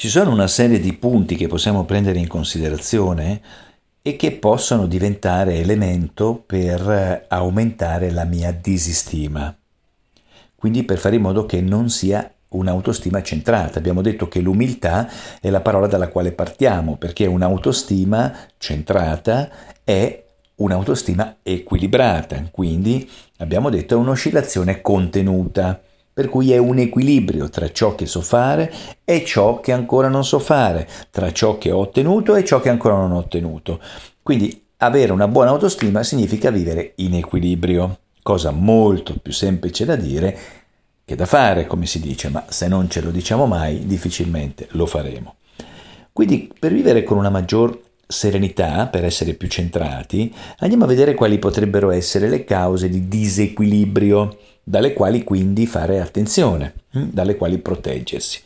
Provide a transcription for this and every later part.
Ci sono una serie di punti che possiamo prendere in considerazione e che possono diventare elemento per aumentare la mia disistima. Quindi per fare in modo che non sia un'autostima centrata. Abbiamo detto che l'umiltà è la parola dalla quale partiamo, perché un'autostima centrata è un'autostima equilibrata, quindi abbiamo detto è un'oscillazione contenuta per cui è un equilibrio tra ciò che so fare e ciò che ancora non so fare, tra ciò che ho ottenuto e ciò che ancora non ho ottenuto. Quindi avere una buona autostima significa vivere in equilibrio, cosa molto più semplice da dire che da fare, come si dice, ma se non ce lo diciamo mai, difficilmente lo faremo. Quindi per vivere con una maggior serenità, per essere più centrati, andiamo a vedere quali potrebbero essere le cause di disequilibrio dalle quali quindi fare attenzione, hm, dalle quali proteggersi.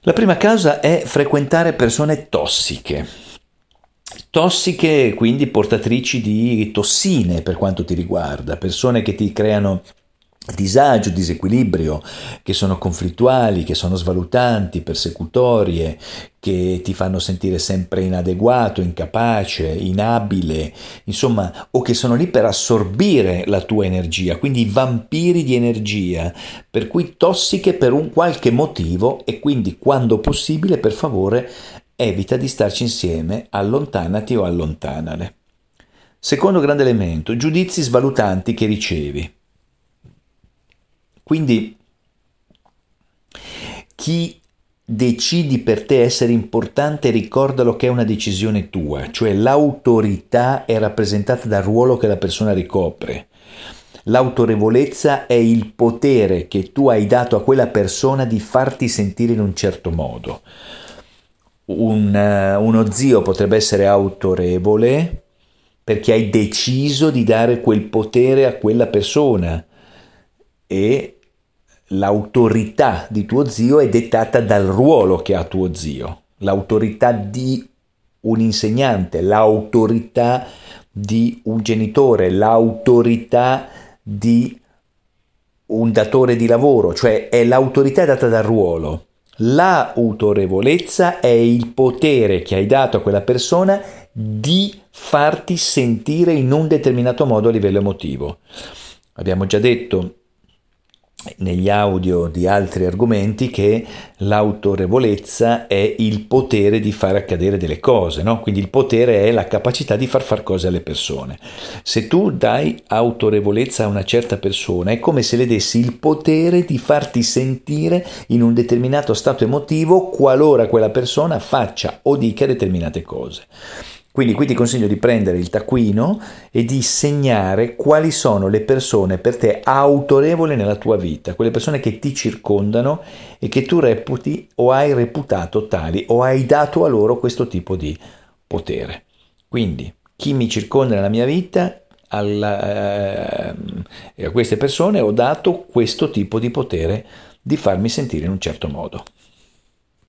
La prima causa è frequentare persone tossiche. Tossiche, quindi portatrici di tossine per quanto ti riguarda, persone che ti creano disagio, disequilibrio, che sono conflittuali, che sono svalutanti, persecutorie, che ti fanno sentire sempre inadeguato, incapace, inabile, insomma, o che sono lì per assorbire la tua energia, quindi vampiri di energia, per cui tossiche per un qualche motivo e quindi quando possibile, per favore, evita di starci insieme, allontanati o allontanale. Secondo grande elemento, giudizi svalutanti che ricevi. Quindi chi decidi per te essere importante, ricordalo che è una decisione tua, cioè l'autorità è rappresentata dal ruolo che la persona ricopre. L'autorevolezza è il potere che tu hai dato a quella persona di farti sentire in un certo modo. Un, uh, uno zio potrebbe essere autorevole perché hai deciso di dare quel potere a quella persona e l'autorità di tuo zio è dettata dal ruolo che ha tuo zio, l'autorità di un insegnante, l'autorità di un genitore, l'autorità di un datore di lavoro, cioè è l'autorità data dal ruolo. L'autorevolezza è il potere che hai dato a quella persona di farti sentire in un determinato modo a livello emotivo. Abbiamo già detto negli audio di altri argomenti che l'autorevolezza è il potere di far accadere delle cose, no? quindi il potere è la capacità di far fare cose alle persone. Se tu dai autorevolezza a una certa persona è come se le dessi il potere di farti sentire in un determinato stato emotivo qualora quella persona faccia o dica determinate cose. Quindi qui ti consiglio di prendere il taccuino e di segnare quali sono le persone per te autorevoli nella tua vita, quelle persone che ti circondano e che tu reputi o hai reputato tali o hai dato a loro questo tipo di potere. Quindi chi mi circonda nella mia vita, alla, eh, a queste persone ho dato questo tipo di potere di farmi sentire in un certo modo.